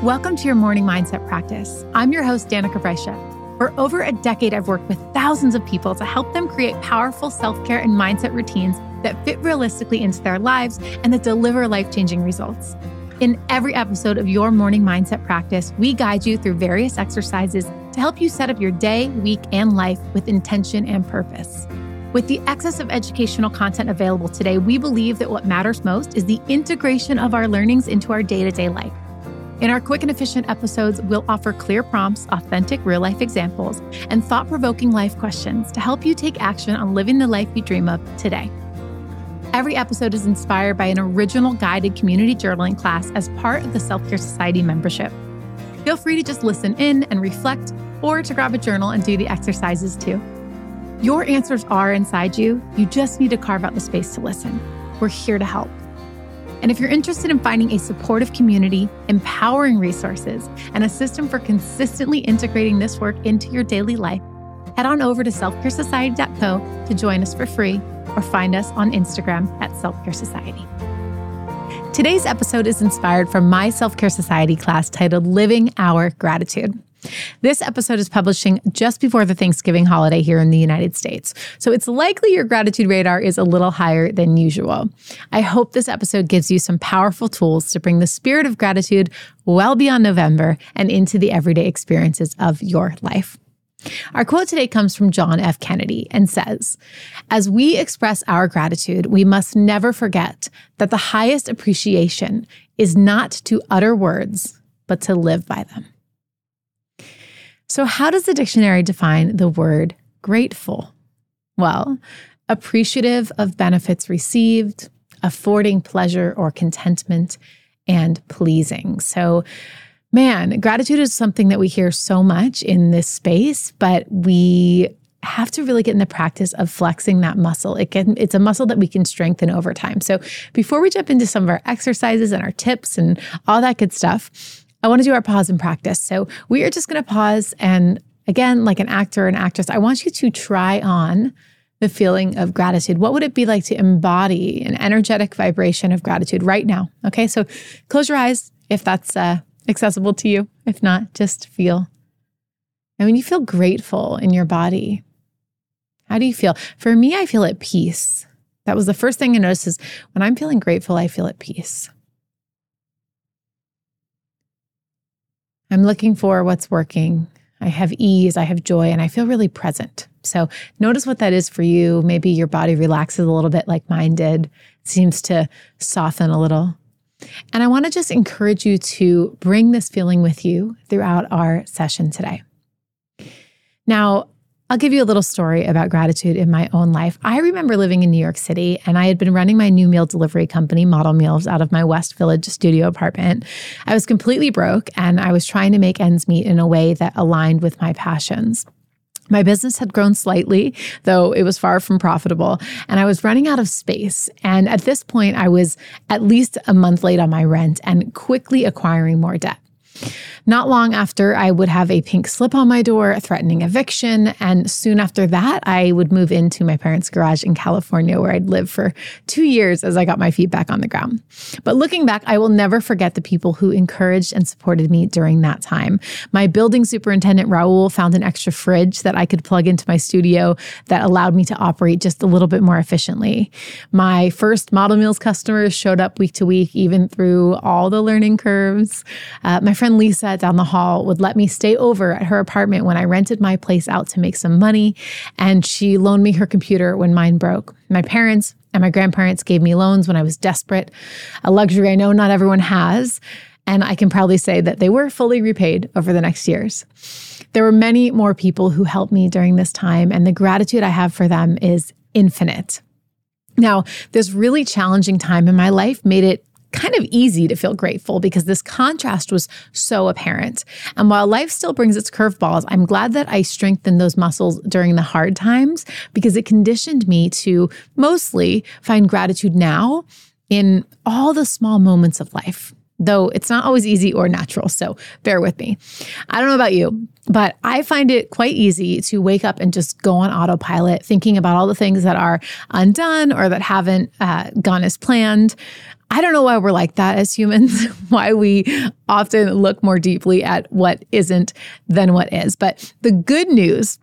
Welcome to your morning mindset practice. I'm your host, Danika Brysha. For over a decade, I've worked with thousands of people to help them create powerful self care and mindset routines that fit realistically into their lives and that deliver life changing results. In every episode of your morning mindset practice, we guide you through various exercises to help you set up your day, week, and life with intention and purpose. With the excess of educational content available today, we believe that what matters most is the integration of our learnings into our day to day life. In our quick and efficient episodes, we'll offer clear prompts, authentic real life examples, and thought provoking life questions to help you take action on living the life you dream of today. Every episode is inspired by an original guided community journaling class as part of the Self Care Society membership. Feel free to just listen in and reflect, or to grab a journal and do the exercises too. Your answers are inside you. You just need to carve out the space to listen. We're here to help. And if you're interested in finding a supportive community, empowering resources, and a system for consistently integrating this work into your daily life, head on over to selfcaresociety.co to join us for free or find us on Instagram at Self Care Society. Today's episode is inspired from my Self Care Society class titled Living Our Gratitude. This episode is publishing just before the Thanksgiving holiday here in the United States. So it's likely your gratitude radar is a little higher than usual. I hope this episode gives you some powerful tools to bring the spirit of gratitude well beyond November and into the everyday experiences of your life. Our quote today comes from John F. Kennedy and says, As we express our gratitude, we must never forget that the highest appreciation is not to utter words, but to live by them. So, how does the dictionary define the word grateful? Well, appreciative of benefits received, affording pleasure or contentment, and pleasing. So, man, gratitude is something that we hear so much in this space, but we have to really get in the practice of flexing that muscle. It can, it's a muscle that we can strengthen over time. So, before we jump into some of our exercises and our tips and all that good stuff, I want to do our pause and practice. So we are just going to pause. And again, like an actor or an actress, I want you to try on the feeling of gratitude. What would it be like to embody an energetic vibration of gratitude right now? Okay. So close your eyes if that's uh, accessible to you. If not, just feel. And when you feel grateful in your body, how do you feel? For me, I feel at peace. That was the first thing I noticed is when I'm feeling grateful, I feel at peace. I'm looking for what's working. I have ease, I have joy, and I feel really present. So notice what that is for you. Maybe your body relaxes a little bit like mine did, seems to soften a little. And I want to just encourage you to bring this feeling with you throughout our session today. Now, I'll give you a little story about gratitude in my own life. I remember living in New York City and I had been running my new meal delivery company, Model Meals, out of my West Village studio apartment. I was completely broke and I was trying to make ends meet in a way that aligned with my passions. My business had grown slightly, though it was far from profitable, and I was running out of space. And at this point, I was at least a month late on my rent and quickly acquiring more debt. Not long after, I would have a pink slip on my door threatening eviction. And soon after that, I would move into my parents' garage in California, where I'd live for two years as I got my feet back on the ground. But looking back, I will never forget the people who encouraged and supported me during that time. My building superintendent, Raul, found an extra fridge that I could plug into my studio that allowed me to operate just a little bit more efficiently. My first Model Meals customers showed up week to week, even through all the learning curves. Uh, my friend Lisa down the hall would let me stay over at her apartment when I rented my place out to make some money. And she loaned me her computer when mine broke. My parents and my grandparents gave me loans when I was desperate, a luxury I know not everyone has. And I can proudly say that they were fully repaid over the next years. There were many more people who helped me during this time, and the gratitude I have for them is infinite. Now, this really challenging time in my life made it kind of easy to feel grateful because this contrast was so apparent. And while life still brings its curveballs, I'm glad that I strengthened those muscles during the hard times because it conditioned me to mostly find gratitude now in all the small moments of life though it's not always easy or natural. So bear with me. I don't know about you, but I find it quite easy to wake up and just go on autopilot, thinking about all the things that are undone or that haven't uh, gone as planned. I don't know why we're like that as humans, why we often look more deeply at what isn't than what is. But the good news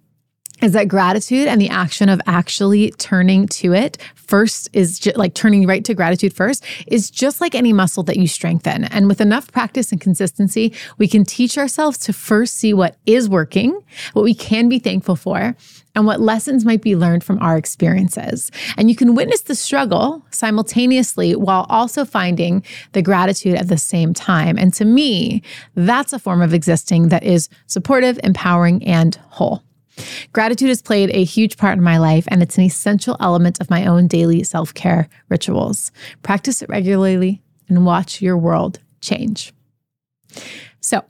is that gratitude and the action of actually turning to it first is just like turning right to gratitude first is just like any muscle that you strengthen. And with enough practice and consistency, we can teach ourselves to first see what is working, what we can be thankful for, and what lessons might be learned from our experiences. And you can witness the struggle simultaneously while also finding the gratitude at the same time. And to me, that's a form of existing that is supportive, empowering, and whole. Gratitude has played a huge part in my life, and it's an essential element of my own daily self care rituals. Practice it regularly and watch your world change. So,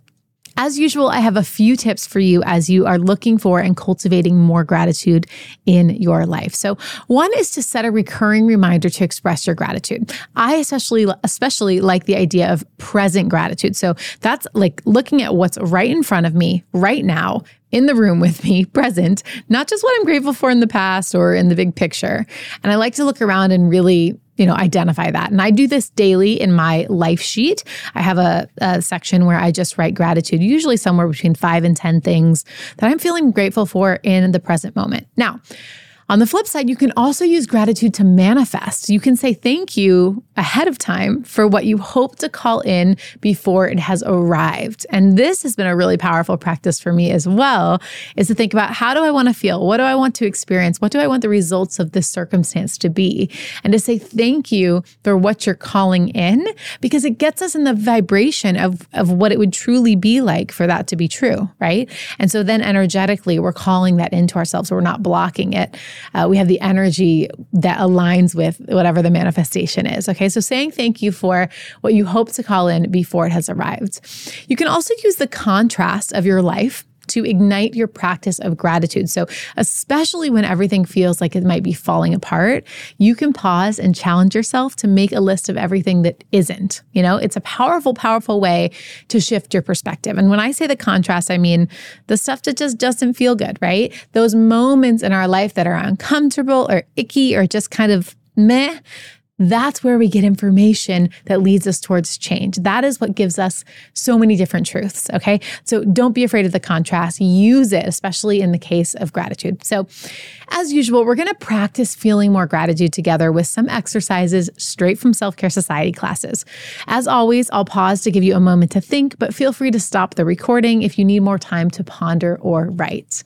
as usual, I have a few tips for you as you are looking for and cultivating more gratitude in your life. So, one is to set a recurring reminder to express your gratitude. I especially especially like the idea of present gratitude. So, that's like looking at what's right in front of me right now in the room with me, present, not just what I'm grateful for in the past or in the big picture. And I like to look around and really you know, identify that. And I do this daily in my life sheet. I have a, a, section where I just write gratitude, usually somewhere between five and 10 things that I'm feeling grateful for in the present moment. Now, on the flip side, you can also use gratitude to manifest. You can say thank you ahead of time for what you hope to call in before it has arrived. And this has been a really powerful practice for me as well, is to think about how do I want to feel? What do I want to experience? What do I want the results of this circumstance to be? And to say thank you for what you're calling in because it gets us in the vibration of, of what it would truly be like for that to be true, right? And so then energetically, we're calling that into ourselves. We're not blocking it uh, we have the energy that aligns with whatever the manifestation is. Okay. So saying thank you for what you hope to call in before it has arrived. You can also use the contrast of your life to ignite your practice of gratitude. So, especially when everything feels like it might be falling apart, you can pause and challenge yourself to make a list of everything that isn't. You know, it's a powerful, powerful way to shift your perspective. And when I say the contrast, I mean the stuff that just doesn't feel good, right? Those moments in our life that are uncomfortable or icky or just kind of meh that's where we get information that leads us towards change. That is what gives us so many different truths. Okay. So don't be afraid of the contrast. Use it, especially in the case of gratitude. So, as usual, we're going to practice feeling more gratitude together with some exercises straight from Self Care Society classes. As always, I'll pause to give you a moment to think, but feel free to stop the recording if you need more time to ponder or write.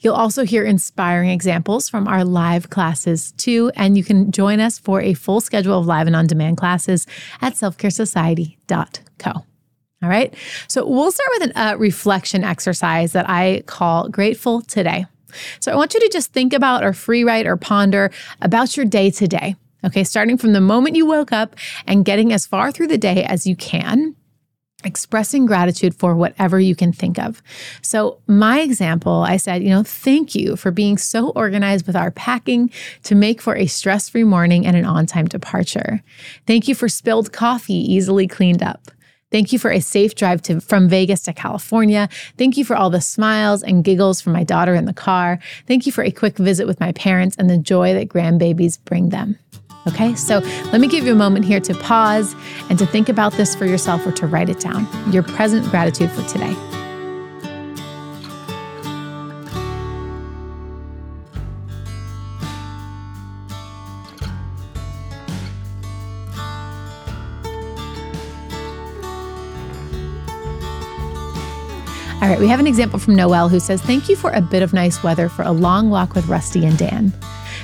You'll also hear inspiring examples from our live classes too, and you can join us for a full schedule schedule of live and on demand classes at selfcaresociety.co. All right. So we'll start with a uh, reflection exercise that I call Grateful Today. So I want you to just think about or free write or ponder about your day today. Okay. Starting from the moment you woke up and getting as far through the day as you can expressing gratitude for whatever you can think of. So, my example, I said, you know, thank you for being so organized with our packing to make for a stress free morning and an on time departure. Thank you for spilled coffee easily cleaned up. Thank you for a safe drive to from Vegas to California. Thank you for all the smiles and giggles from my daughter in the car. Thank you for a quick visit with my parents and the joy that grandbabies bring them. Okay, so let me give you a moment here to pause and to think about this for yourself or to write it down. Your present gratitude for today. All right, we have an example from Noel who says, Thank you for a bit of nice weather for a long walk with Rusty and Dan.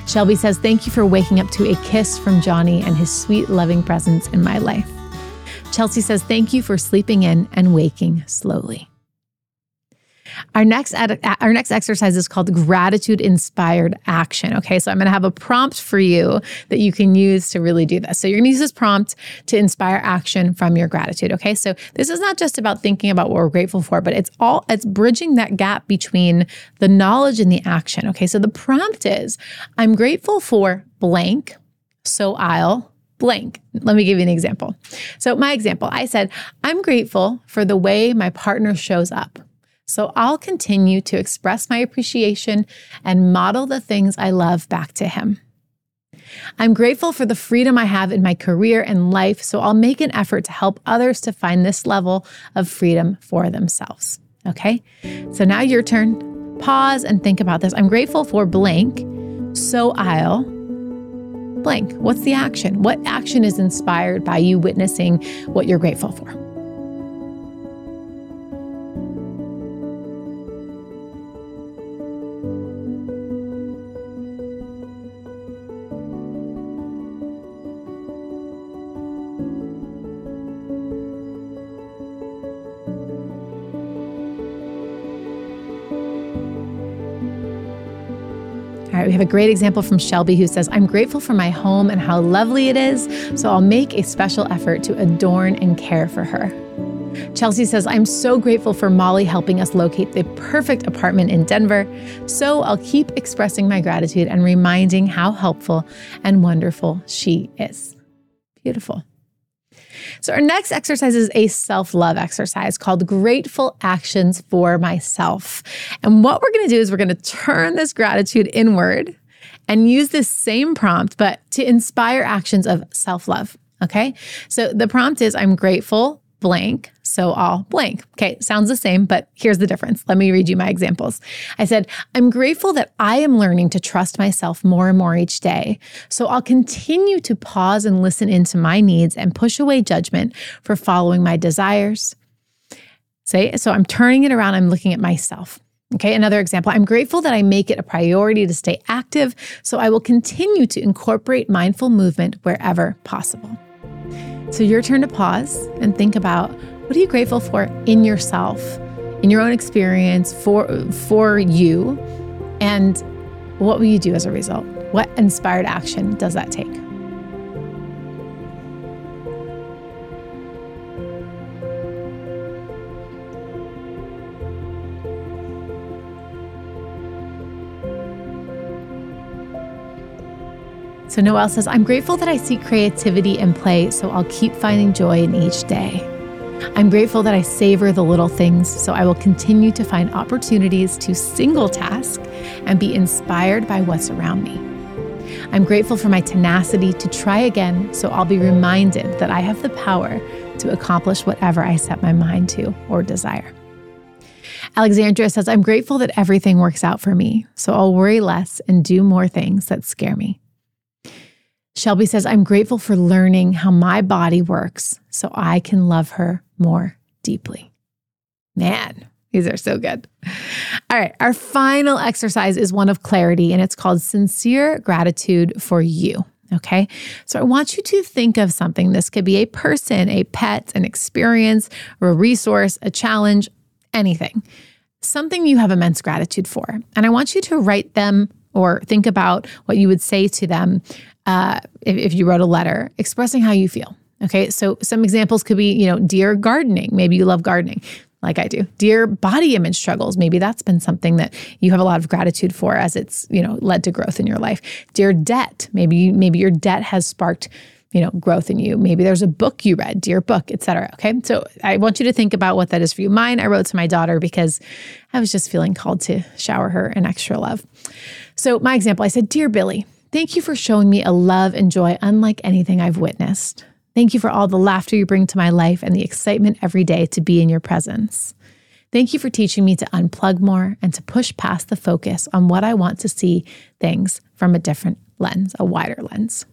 Shelby says, Thank you for waking up to a kiss from Johnny and his sweet, loving presence in my life. Chelsea says, Thank you for sleeping in and waking slowly. Our next our next exercise is called gratitude inspired action. Okay, so I'm going to have a prompt for you that you can use to really do this. So you're going to use this prompt to inspire action from your gratitude. Okay, so this is not just about thinking about what we're grateful for, but it's all it's bridging that gap between the knowledge and the action. Okay, so the prompt is I'm grateful for blank, so I'll blank. Let me give you an example. So, my example I said, I'm grateful for the way my partner shows up. So, I'll continue to express my appreciation and model the things I love back to him. I'm grateful for the freedom I have in my career and life, so I'll make an effort to help others to find this level of freedom for themselves. Okay? So now your turn. Pause and think about this. I'm grateful for blank, so I'll blank. What's the action? What action is inspired by you witnessing what you're grateful for? All right, we have a great example from Shelby who says, I'm grateful for my home and how lovely it is, so I'll make a special effort to adorn and care for her. Chelsea says, I'm so grateful for Molly helping us locate the perfect apartment in Denver. So I'll keep expressing my gratitude and reminding how helpful and wonderful she is. Beautiful. So, our next exercise is a self love exercise called Grateful Actions for Myself. And what we're going to do is we're going to turn this gratitude inward and use this same prompt, but to inspire actions of self love. Okay. So, the prompt is I'm grateful blank. So I'll blank. Okay, sounds the same, but here's the difference. Let me read you my examples. I said, I'm grateful that I am learning to trust myself more and more each day. So I'll continue to pause and listen into my needs and push away judgment for following my desires. Say, so I'm turning it around. I'm looking at myself. Okay, another example. I'm grateful that I make it a priority to stay active, so I will continue to incorporate mindful movement wherever possible. So, your turn to pause and think about what are you grateful for in yourself, in your own experience, for, for you, and what will you do as a result? What inspired action does that take? So Noel says, I'm grateful that I see creativity and play, so I'll keep finding joy in each day. I'm grateful that I savor the little things, so I will continue to find opportunities to single task and be inspired by what's around me. I'm grateful for my tenacity to try again, so I'll be reminded that I have the power to accomplish whatever I set my mind to or desire. Alexandria says, I'm grateful that everything works out for me, so I'll worry less and do more things that scare me. Shelby says, I'm grateful for learning how my body works so I can love her more deeply. Man, these are so good. All right, our final exercise is one of clarity, and it's called Sincere Gratitude for You. Okay, so I want you to think of something. This could be a person, a pet, an experience, or a resource, a challenge, anything. Something you have immense gratitude for. And I want you to write them or think about what you would say to them uh, if, if you wrote a letter expressing how you feel. Okay, so some examples could be, you know, dear gardening. Maybe you love gardening like I do. Dear body image struggles. Maybe that's been something that you have a lot of gratitude for as it's, you know, led to growth in your life. Dear debt. Maybe maybe your debt has sparked, you know, growth in you. Maybe there's a book you read, dear book, etc. Okay? So I want you to think about what that is for you. Mine I wrote to my daughter because I was just feeling called to shower her an extra love. So my example, I said, "Dear Billy, Thank you for showing me a love and joy unlike anything I've witnessed. Thank you for all the laughter you bring to my life and the excitement every day to be in your presence. Thank you for teaching me to unplug more and to push past the focus on what I want to see things from a different lens, a wider lens.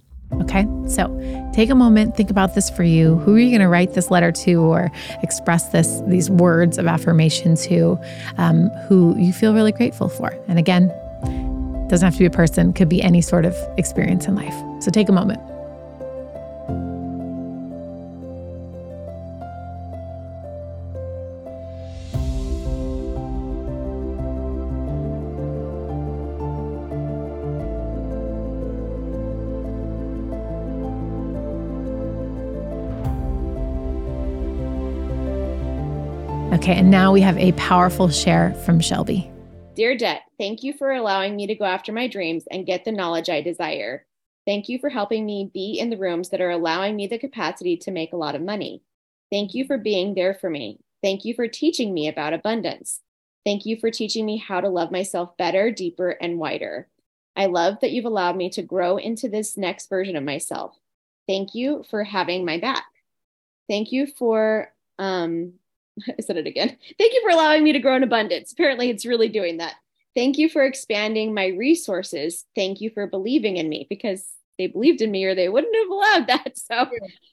Okay, so take a moment, think about this for you. Who are you going to write this letter to or express this these words of affirmation to? Um, who you feel really grateful for? And again, doesn't have to be a person, could be any sort of experience in life. So take a moment. Okay, and now we have a powerful share from Shelby. Dear Debt, thank you for allowing me to go after my dreams and get the knowledge I desire. Thank you for helping me be in the rooms that are allowing me the capacity to make a lot of money. Thank you for being there for me. Thank you for teaching me about abundance. Thank you for teaching me how to love myself better, deeper, and wider. I love that you've allowed me to grow into this next version of myself. Thank you for having my back. Thank you for, um, I said it again. Thank you for allowing me to grow in abundance. Apparently, it's really doing that. Thank you for expanding my resources. Thank you for believing in me because they believed in me or they wouldn't have allowed that. So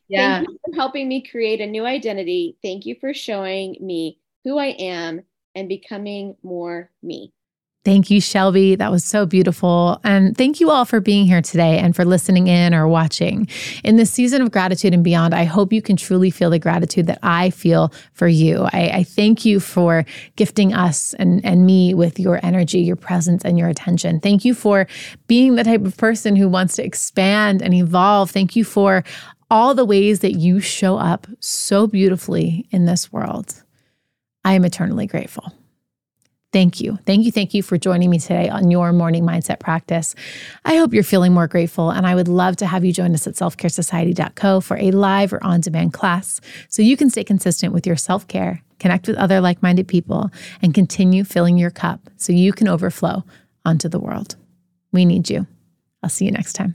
yeah. thank you for helping me create a new identity. Thank you for showing me who I am and becoming more me. Thank you, Shelby. That was so beautiful. And thank you all for being here today and for listening in or watching. In this season of gratitude and beyond, I hope you can truly feel the gratitude that I feel for you. I, I thank you for gifting us and, and me with your energy, your presence, and your attention. Thank you for being the type of person who wants to expand and evolve. Thank you for all the ways that you show up so beautifully in this world. I am eternally grateful. Thank you. Thank you. Thank you for joining me today on your morning mindset practice. I hope you're feeling more grateful, and I would love to have you join us at selfcaresociety.co for a live or on demand class so you can stay consistent with your self care, connect with other like minded people, and continue filling your cup so you can overflow onto the world. We need you. I'll see you next time.